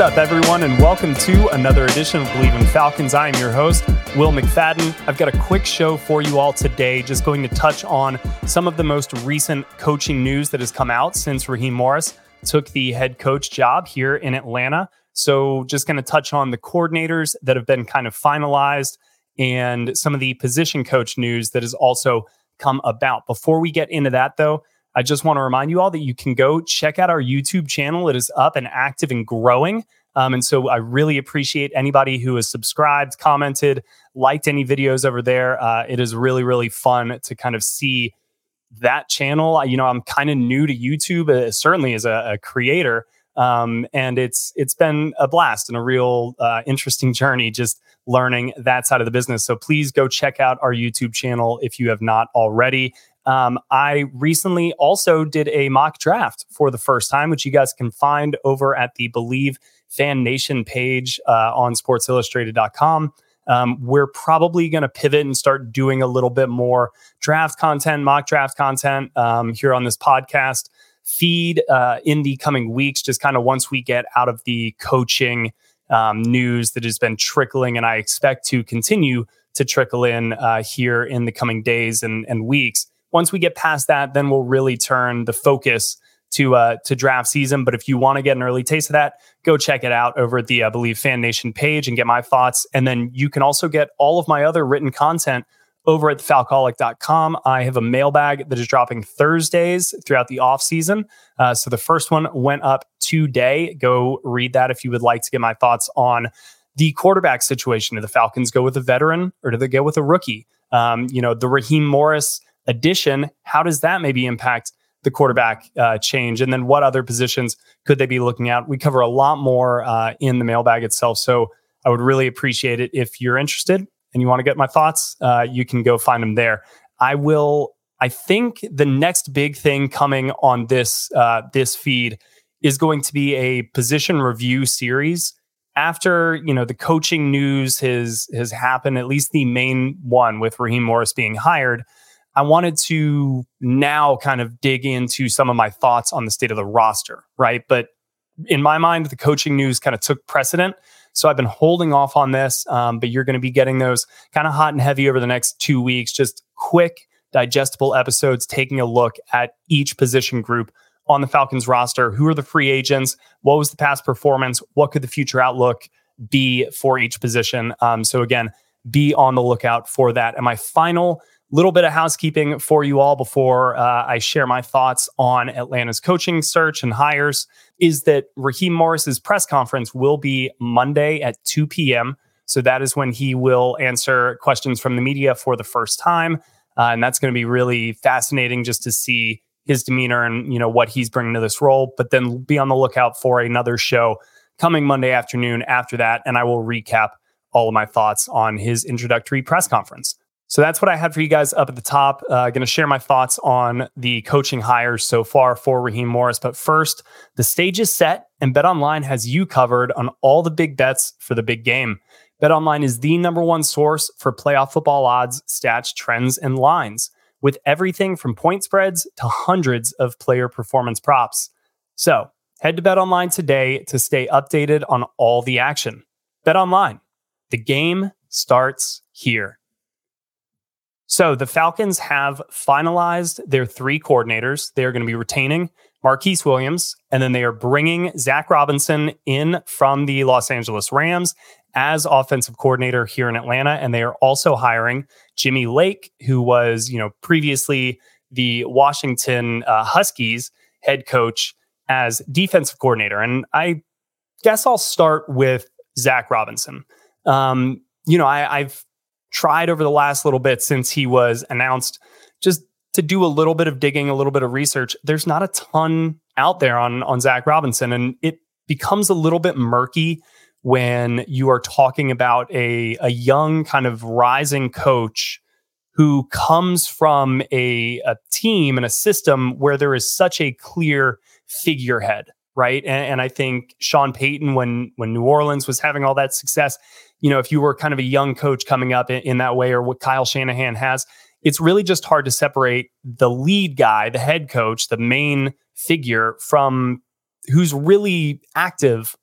What's up, everyone, and welcome to another edition of Bleav in Falcons. I am your host, Will McFadden. I've got a quick show for you all today, just going to touch on some of the most recent coaching news that has come out since Raheem Morris took the head coach job here in Atlanta. So, just going to touch on the coordinators that have been kind of finalized and some of the position coach news that has also come about. Before we get into that, though, I just want to remind you all that you can go check out our YouTube channel. It is up and active and growing. Um, and so I really appreciate anybody who has subscribed, commented, liked any videos over there. Uh, it is really, really fun to kind of see that channel. You know, I'm kind of new to YouTube, uh, certainly as a, a creator. Um, and it's it's been a blast and a real uh, interesting journey just learning that side of the business. So please go check out our YouTube channel if you have not already. Um, I recently also did a mock draft for the first time, which you guys can find over at the Believe Fan Nation page uh, on sportsillustrated.com. Um, we're probably going to pivot and start doing a little bit more draft content, mock draft content um, here on this podcast feed uh, in the coming weeks, just kind of once we get out of the coaching um, news that has been trickling, and I expect to continue to trickle in uh, here in the coming days and, and weeks once we get past that, then we'll really turn the focus to uh, to draft season. But if you want to get an early taste of that, go check it out over at the I Believe Fan Nation page and get my thoughts. And then you can also get all of my other written content over at thefalcoholic.com. I have a mailbag that is dropping Thursdays throughout the off season. Uh, so the first one went up today. Go read that if you would like to get my thoughts on the quarterback situation. Do the Falcons go with a veteran or do they go with a rookie? Um, you know, the Raheem Morris addition, how does that maybe impact the quarterback uh, change? And then what other positions could they be looking at? We cover a lot more uh, in the mailbag itself. So I would really appreciate it if you're interested and you want to get my thoughts, uh, you can go find them there. I will. I think the next big thing coming on this uh, this feed is going to be a position review series after you know the coaching news has has happened. At least the main one with Raheem Morris being hired. I wanted to now kind of dig into some of my thoughts on the state of the roster, right? But in my mind, the coaching news kind of took precedent. So I've been holding off on this, um, but you're going to be getting those kind of hot and heavy over the next two weeks. Just quick, digestible episodes taking a look at each position group on the Falcons roster. Who are the free agents? What was the past performance? What could the future outlook be for each position? Um, so again, be on the lookout for that. And my final little bit of housekeeping for you all before uh, I share my thoughts on Atlanta's coaching search and hires is that Raheem Morris's press conference will be Monday at 2 p.m. So that is when he will answer questions from the media for the first time. Uh, and that's going to be really fascinating just to see his demeanor and you know what he's bringing to this role. But then be on the lookout for another show coming Monday afternoon after that, and I will recap all of my thoughts on his introductory press conference. So that's what I had for you guys up at the top. Uh, going to share my thoughts on the coaching hires so far for Raheem Morris. But first, the stage is set, and BetOnline has you covered on all the big bets for the big game. BetOnline is the number one source for playoff football odds, stats, trends, and lines, with everything from point spreads to hundreds of player performance props. So head to BetOnline today to stay updated on all the action. BetOnline, the game starts here. So the Falcons have finalized their three coordinators. They are going to be retaining Marquice Williams, and then they are bringing Zac Robinson in from the Los Angeles Rams as offensive coordinator here in Atlanta. And they are also hiring Jimmy Lake, who was, you know, previously the Washington uh, Huskies head coach as defensive coordinator. And I guess I'll start with Zac Robinson. Um, you know, I, I've tried over the last little bit since he was announced just to do a little bit of digging, a little bit of research. There's not a ton out there on on Zac Robinson, and it becomes a little bit murky when you are talking about a a young kind of rising coach who comes from a, a team and a system where there is such a clear figurehead, right? And, and I think Sean Payton, when when New Orleans was having all that success, you know, if you were kind of a young coach coming up in, in that way, or what Kyle Shanahan has, it's really just hard to separate the lead guy, the head coach, the main figure from who's really active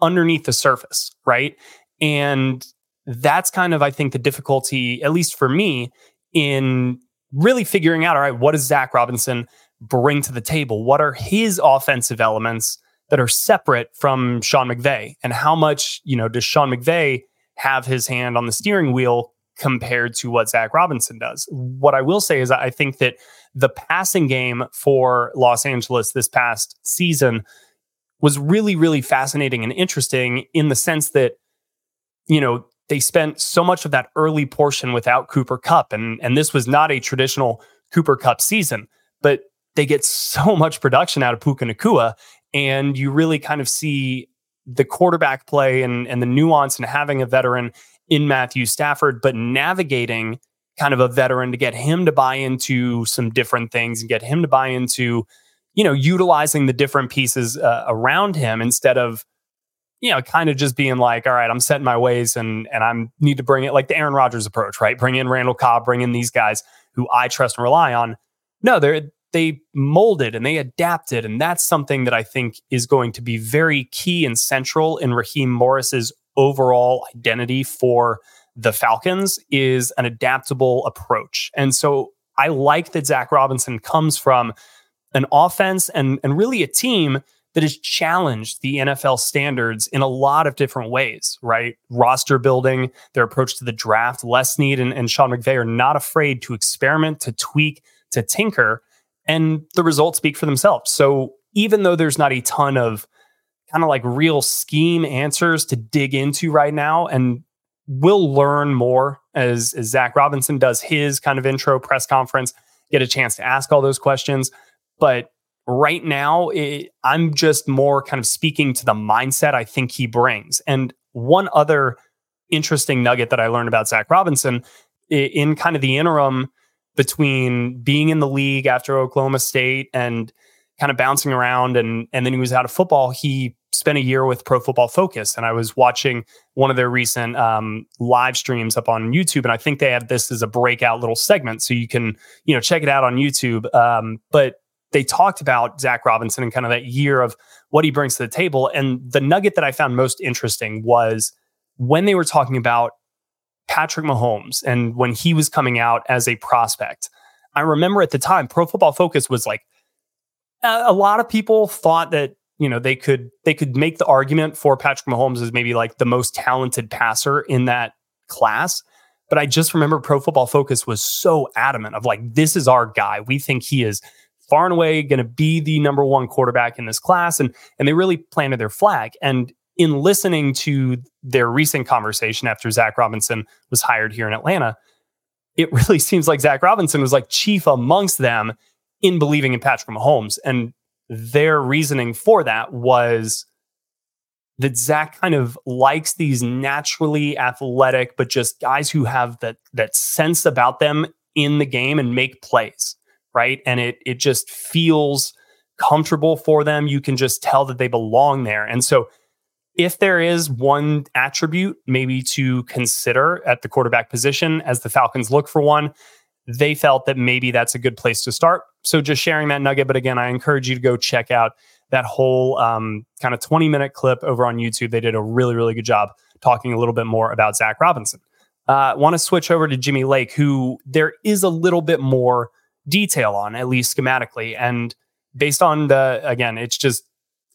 underneath the surface, right? And that's kind of, I think, the difficulty, at least for me, in really figuring out all right, what does Zac Robinson bring to the table? What are his offensive elements that are separate from Sean McVay? And how much, you know, does Sean McVay have his hand on the steering wheel compared to what Zac Robinson does? What I will say is I think that the passing game for Los Angeles this past season was really, really fascinating and interesting in the sense that, you know, they spent so much of that early portion without Cooper Kupp. And, and this was not a traditional Cooper Kupp season, but they get so much production out of Puka Nacua. And you really kind of see the quarterback play and, and the nuance and having a veteran in Matthew Stafford, but navigating kind of a veteran to get him to buy into some different things and get him to buy into, you know, utilizing the different pieces uh, around him instead of, you know, kind of just being like, all right, I'm setting my ways and and I'm need to bring it like the Aaron Rodgers approach, right? Bring in Randall Cobb, bring in these guys who I trust and rely on. No, they're they molded and they adapted, and that's something that I think is going to be very key and central in Raheem Morris's overall identity for the Falcons is an adaptable approach. And so I like that Zach Robinson comes from an offense and, and really a team that has challenged the NFL standards in a lot of different ways, right? Roster building, their approach to the draft. Les Snead and, and Sean McVay are not afraid to experiment, to tweak, to tinker, and the results speak for themselves. So even though there's not a ton of kind of like real scheme answers to dig into right now, and we'll learn more as, as Zac Robinson does his kind of intro press conference, get a chance to ask all those questions. But right now, it, I'm just more kind of speaking to the mindset I think he brings. And one other interesting nugget that I learned about Zac Robinson in kind of the interim between being in the league after Oklahoma State and kind of bouncing around and and then he was out of football he spent a year with pro football focus. And i was watching one of their recent um, live streams up on youtube. And i think they had this as a breakout little segment. So you can you know check it out on youtube. Um, but they talked about Zac Robinson and kind of that year of what he brings to the table. And the nugget that i found most interesting was when they were talking about patrick mahomes and when he was coming out as a prospect i remember at the time pro football focus was like a lot of people thought that you know they could they could make the argument for Patrick Mahomes as maybe like the most talented passer in that class. But I just remember Pro Football Focus was so adamant of like this is our guy. We think he is far and away going to be the number one quarterback in this class, and and they really planted their flag. And in listening to their recent conversation after Zac Robinson was hired here in Atlanta, it really seems like Zac Robinson was like chief amongst them in believing in Patrick Mahomes. And their reasoning for that was that Zac kind of likes these naturally athletic, but just guys who have that that sense about them in the game and make plays, right? And it it just feels comfortable for them. You can just tell that they belong there. And so if there is one attribute maybe to consider at the quarterback position as the Falcons look for one, they felt that maybe that's a good place to start. So just sharing that nugget. But again, I encourage you to go check out that whole um, kind of 20 minute clip over on YouTube. They did a really, really good job talking a little bit more about Zac Robinson. Uh, Want to switch over to Jimmy Lake, who there is a little bit more detail on, at least schematically. And based on the, again, it's just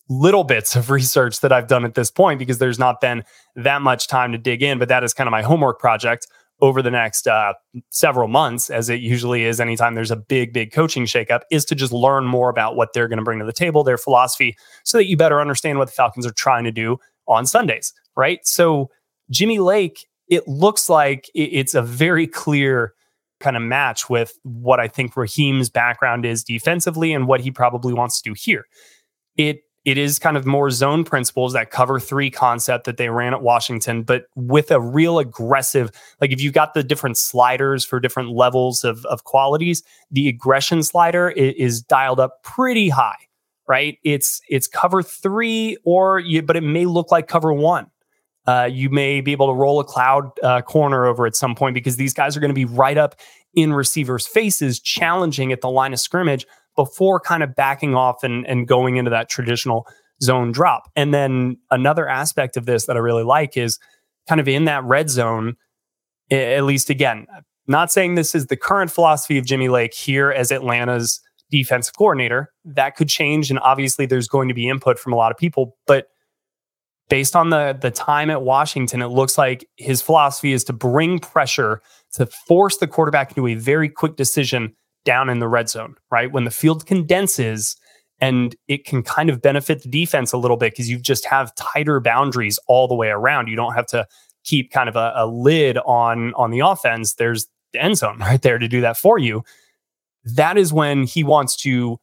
little bits of research that I've done at this point because there's not been that much time to dig in. But that is kind of my homework project over the next uh, several months, as it usually is anytime there's a big, big coaching shakeup, is to just learn more about what they're going to bring to the table, their philosophy, so that you better understand what the Falcons are trying to do on Sundays, right? So, Jimmy Lake, it looks like it's a very clear kind of match with what I think Raheem's background is defensively and what he probably wants to do here. It it is kind of more zone principles that cover three concept that they ran at Washington, but with a real aggressive, like if you've got the different sliders for different levels of, of qualities, the aggression slider is, is dialed up pretty high, right? It's it's cover three, or you, but it may look like cover one. Uh, you may be able to roll a cloud uh, corner over at some point because these guys are going to be right up in receivers' faces, challenging at the line of scrimmage before kind of backing off and, and going into that traditional zone drop. And then another aspect of this that I really like is kind of in that red zone, at least again, not saying this is the current philosophy of Jimmy Lake here as Atlanta's defensive coordinator. That could change. And obviously, there's going to be input from a lot of people. But based on the, the time at Washington, it looks like his philosophy is to bring pressure to force the quarterback into a very quick decision down in the red zone, right? When the field condenses and it can kind of benefit the defense a little bit because you just have tighter boundaries all the way around. You don't have to keep kind of a, a lid on on the offense. There's the end zone right there to do that for you. That is when he wants to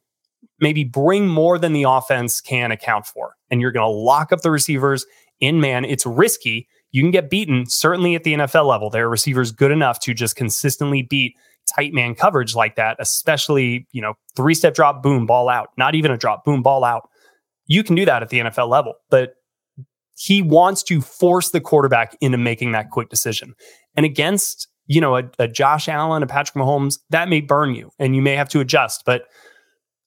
maybe bring more than the offense can account for. And you're going to lock up the receivers in man. It's risky. You can get beaten, certainly at the NFL level. There are receivers good enough to just consistently beat tight man coverage like that, especially, you know, three step drop, boom, ball out, not even a drop, boom, ball out. You can do that at the NFL level, but he wants to force the quarterback into making that quick decision. And against, you know, a, a Josh Allen, a Patrick Mahomes, that may burn you and you may have to adjust. But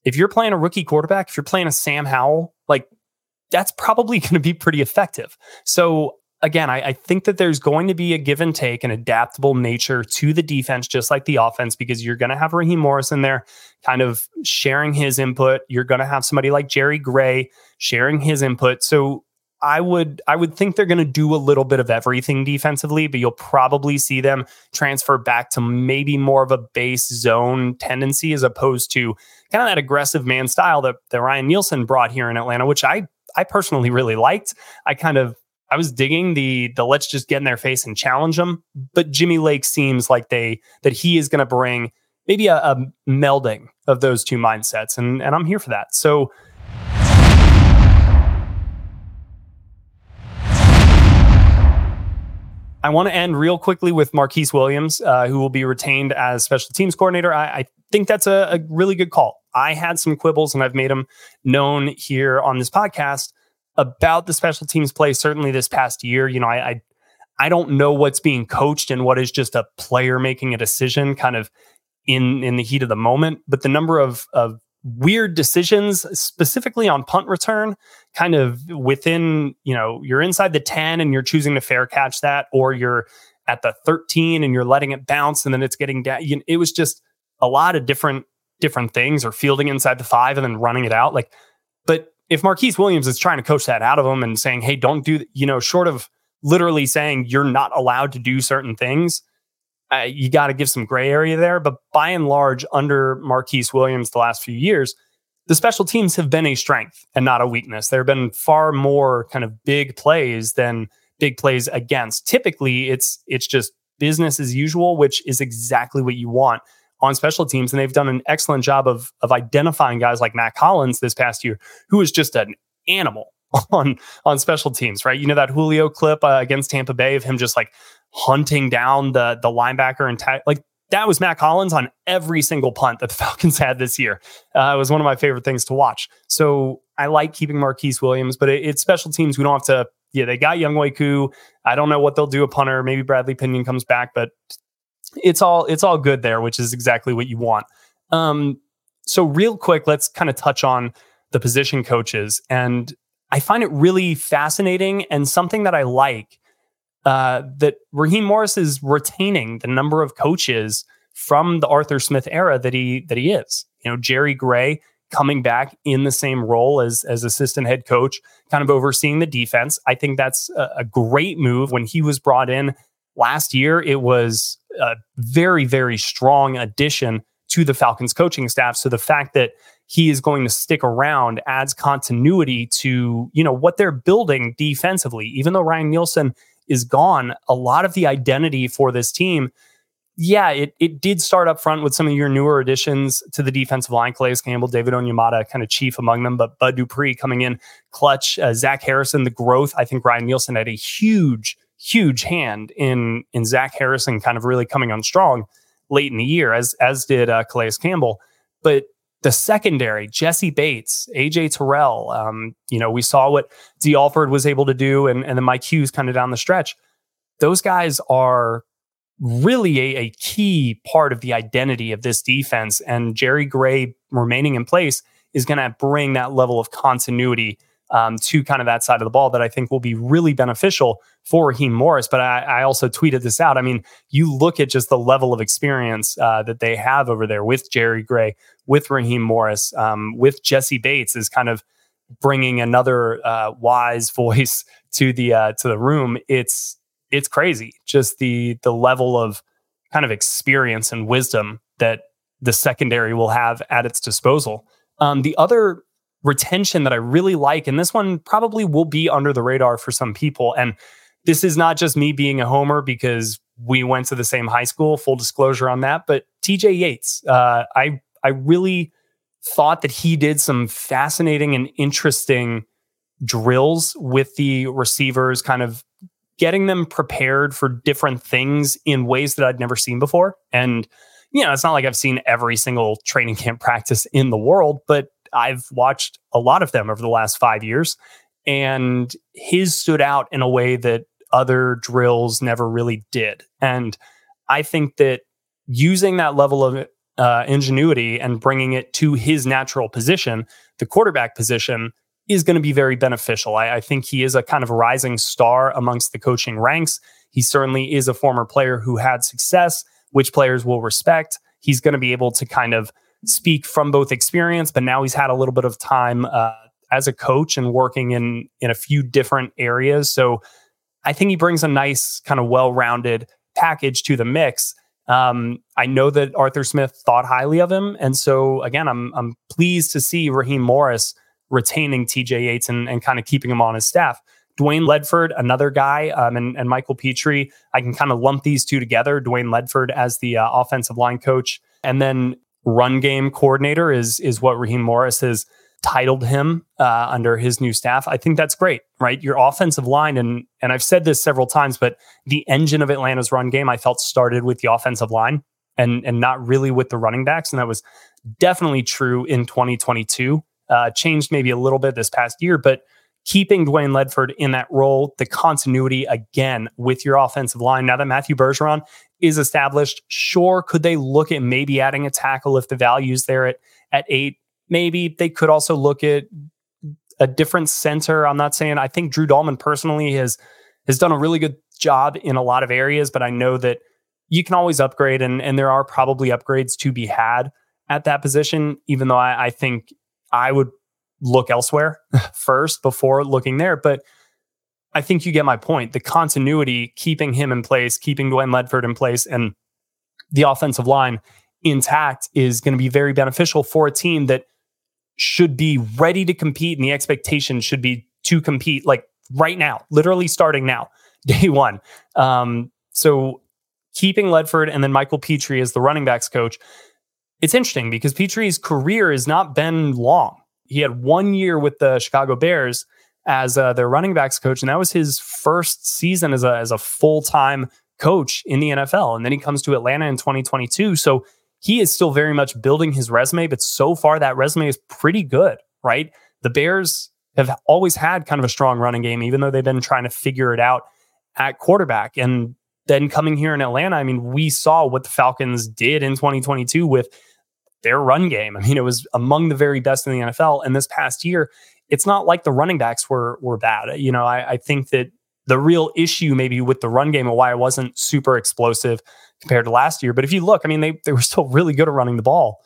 if you're playing a rookie quarterback, if you're playing a Sam Howell, like that's probably going to be pretty effective. So again, I, I, think that there's going to be a give and take, an adaptable nature to the defense, just like the offense, because you're going to have Raheem Morris in there kind of sharing his input. You're going to have somebody like Jerry Gray sharing his input. So I would I would think they're going to do a little bit of everything defensively, but you'll probably see them transfer back to maybe more of a base zone tendency as opposed to kind of that aggressive man style that, that Ryan Nielsen brought here in Atlanta, which I I personally really liked. I kind of I was digging the the let's just get in their face and challenge them. But Jimmy Lake seems like they that he is going to bring maybe a, a, melding of those two mindsets, and and I'm here for that. So. I want to end real quickly with Marquice Williams, uh, who will be retained as special teams coordinator. I, I think that's a, a really good call. I had some quibbles, and I've made them known here on this podcast about the special teams play. Certainly this past year, you know, I, I I don't know what's being coached and what is just a player making a decision kind of in in the heat of the moment. But the number of of weird decisions, specifically on punt return, kind of within, you know, you're inside the 10 and you're choosing to fair catch that, or you're at the 13 and you're letting it bounce and then it's getting down. You know, it was just a lot of different different things or fielding inside the five and then running it out. Like, but if Marquice Williams is trying to coach that out of him and saying, hey, don't do, you know, short of literally saying you're not allowed to do certain things, uh, you got to give some gray area there. But by and large, under Marquice Williams the last few years, the special teams have been a strength and not a weakness. There have been far more kind of big plays than big plays against. Typically, it's it's just business as usual, which is exactly what you want on special teams. And they've done an excellent job of, of identifying guys like Matt Collins this past year, who is just an animal on on special teams, right? You know that Julio clip uh, against Tampa Bay of him just like hunting down the the linebacker and like that was Matt Collins on every single punt that the Falcons had this year. Uh, it was one of my favorite things to watch. So I like keeping Marquice Williams, but it, it's special teams. We don't have to. Yeah, they got Younghoe Koo. I don't know what they'll do a punter. Maybe Bradley Pinion comes back, but it's all it's all good there, which is exactly what you want. Um, so real quick, let's kind of touch on the position coaches, and I find it really fascinating and something that I like uh, that Raheem Morris is retaining the number of coaches from the Arthur Smith era that he that he is. You know, Jerry Gray coming back in the same role as as assistant head coach, kind of overseeing the defense. I think that's a, a great move. When he was brought in last year, it was a very, very strong addition to the Falcons coaching staff. So the fact that he is going to stick around adds continuity to, you know, what they're building defensively. Even though Ryan Nielsen is gone, a lot of the identity for this team yeah, it it did start up front with some of your newer additions to the defensive line. Calais Campbell, David Onyemata, kind of chief among them, but Bud Dupree coming in clutch. Uh, Zach Harrison, the growth. I think Ryan Nielsen had a huge, huge hand in in Zach Harrison kind of really coming on strong late in the year, as as did uh, Calais Campbell. But the secondary, Jessie Bates, AJ Terrell, um, you know, we saw what Dee Alford was able to do, and and then Mike Hughes kind of down the stretch. Those guys are really a, a key part of the identity of this defense. And Jerry Gray remaining in place is going to bring that level of continuity um, to kind of that side of the ball that I think will be really beneficial for Raheem Morris. But I, I also tweeted this out. I mean, you look at just the level of experience uh, that they have over there with Jerry Gray, with Raheem Morris, um, with Jessie Bates is kind of bringing another uh, wise voice to the uh, to the room. It's it's crazy just the the level of kind of experience and wisdom that the secondary will have at its disposal. Um, the other retention that I really like, and this one probably will be under the radar for some people, and this is not just me being a homer because we went to the same high school. Full disclosure on that, but TJ Yates, uh, I I really thought that he did some fascinating and interesting drills with the receivers, kind of getting them prepared for different things in ways that I'd never seen before. And, you know, it's not like I've seen every single training camp practice in the world, but I've watched a lot of them over the last five years. And his stood out in a way that other drills never really did. And I think that using that level of uh, ingenuity and bringing it to his natural position, the quarterback position, is going to be very beneficial. I, I, think he is a kind of rising star amongst the coaching ranks. He certainly is a former player who had success, which players will respect. He's going to be able to kind of speak from both experience, but now he's had a little bit of time uh, as a coach and working in in a few different areas. So I think he brings a nice kind of well-rounded package to the mix. Um, I know that Arthur Smith thought highly of him, and so again, I'm I'm pleased to see Raheem Morris retaining TJ Yates and, and kind of keeping him on his staff. Dwayne Ledford, another guy, um, and, and Michael Pitre. I can kind of lump these two together. Dwayne Ledford as the uh, offensive line coach, and then run game coordinator is is what Raheem Morris has titled him uh, under his new staff. I think that's great, right? Your offensive line, and and I've said this several times, but the engine of Atlanta's run game, I felt started with the offensive line and and not really with the running backs, and that was definitely true in 2022 uh, changed maybe a little bit this past year, but keeping Dwayne Ledford in that role, the continuity again with your offensive line. Now that Matthew Bergeron is established, sure, could they look at maybe adding a tackle if the value's there at at eight? Maybe they could also look at a different center. I'm not saying I think Drew Dalman personally has has done a really good job in a lot of areas, but I know that you can always upgrade and and there are probably upgrades to be had at that position, even though I, I think I would look elsewhere first before looking there. But I think you get my point. The continuity, keeping him in place, keeping Dwayne Ledford in place, and the offensive line intact is going to be very beneficial for a team that should be ready to compete. And the expectation should be to compete like right now, literally starting now, day one. Um, so keeping Ledford and then Michael Pitre as the running backs coach it's interesting because Pitre's career has not been long. He had one year with the Chicago Bears as uh, their running backs coach, and that was his first season as a as a full time coach in the NFL. And then he comes to Atlanta in 2022, so he is still very much building his resume. But so far, that resume is pretty good, right? The Bears have always had kind of a strong running game, even though they've been trying to figure it out at quarterback. And then coming here in Atlanta, I mean, we saw what the Falcons did in 2022 with their run game. I mean, it was among the very best in the NFL. And this past year, it's not like the running backs were were bad. You know, I, I think that the real issue maybe with the run game and why it wasn't super explosive compared to last year. But if you look, I mean, they they were still really good at running the ball.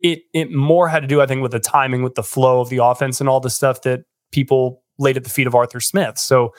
It it more had to do, I think, with the timing, with the flow of the offense, and all the stuff that people laid at the feet of Arthur Smith. So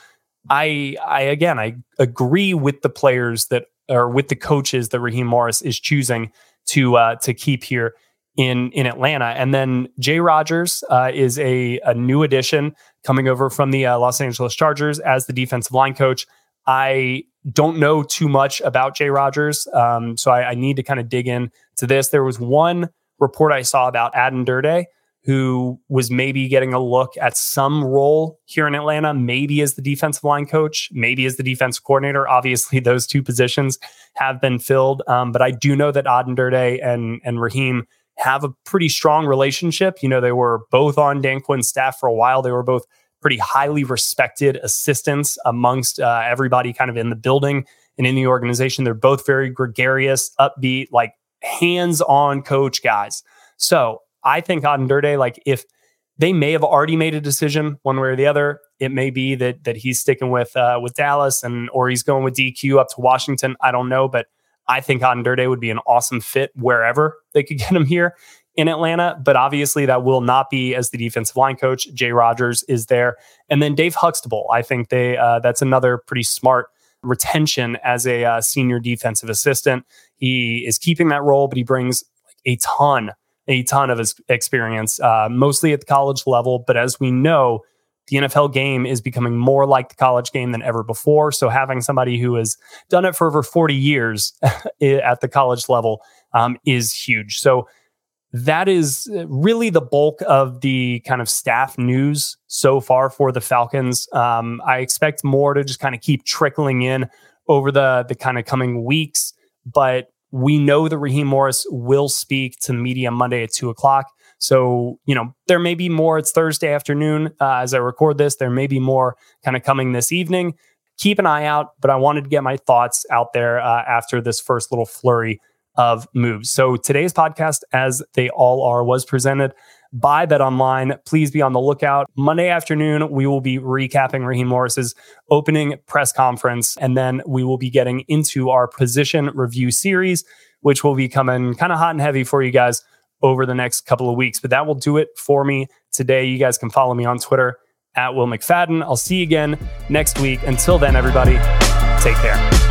I I again I agree with the players that or with the coaches that Raheem Morris is choosing to uh, to keep here in in Atlanta. And then Jay Rodgers uh, is a, a new addition coming over from the uh, Los Angeles Chargers as the defensive line coach. I don't know too much about Jay Rodgers. Um, so I, I, need to kind of dig in to this. There was one report I saw about Aden Durde, who was maybe getting a look at some role here in Atlanta, maybe as the defensive line coach, maybe as the defense coordinator. Obviously, those two positions have been filled. Um, but I do know that Aden Durde and, and Raheem have a pretty strong relationship. You know, they were both on Dan Quinn's staff for a while. They were both pretty highly respected assistants amongst uh, everybody kind of in the building and in the organization. They're both very gregarious, upbeat, like hands on coach guys. So I think Aden Durde, like if they may have already made a decision one way or the other, it may be that that he's sticking with uh, with Dallas and or he's going with DQ up to Washington. I don't know, but I think Aden Durde would be an awesome fit wherever they could get him here in Atlanta. But obviously, that will not be as the defensive line coach. Jay Rodgers is there, and then Dave Huxtable. I think they uh, that's another pretty smart retention as a uh, senior defensive assistant. He is keeping that role, but he brings like a ton, a ton of experience, uh, mostly at the college level. But as we know, the NFL game is becoming more like the college game than ever before. So having somebody who has done it for over 40 years at the college level um, is huge. So that is really the bulk of the kind of staff news so far for the Falcons. Um, I expect more to just kind of keep trickling in over the the kind of coming weeks, but we know that Raheem Morris will speak to media Monday at two o'clock. So, you know, there may be more. It's Thursday afternoon uh, as I record this. There may be more kind of coming this evening. Keep an eye out, but I wanted to get my thoughts out there uh, after this first little flurry of moves. So today's podcast, as they all are, was presented by BetOnline. Please be on the lookout. Monday afternoon, we will be recapping Raheem Morris's opening press conference, and then we will be getting into our position review series, which will be coming kind of hot and heavy for you guys over the next couple of weeks. But that will do it for me today. You guys can follow me on Twitter at Will McFadden. I'll see you again next week. Until then, everybody, take care.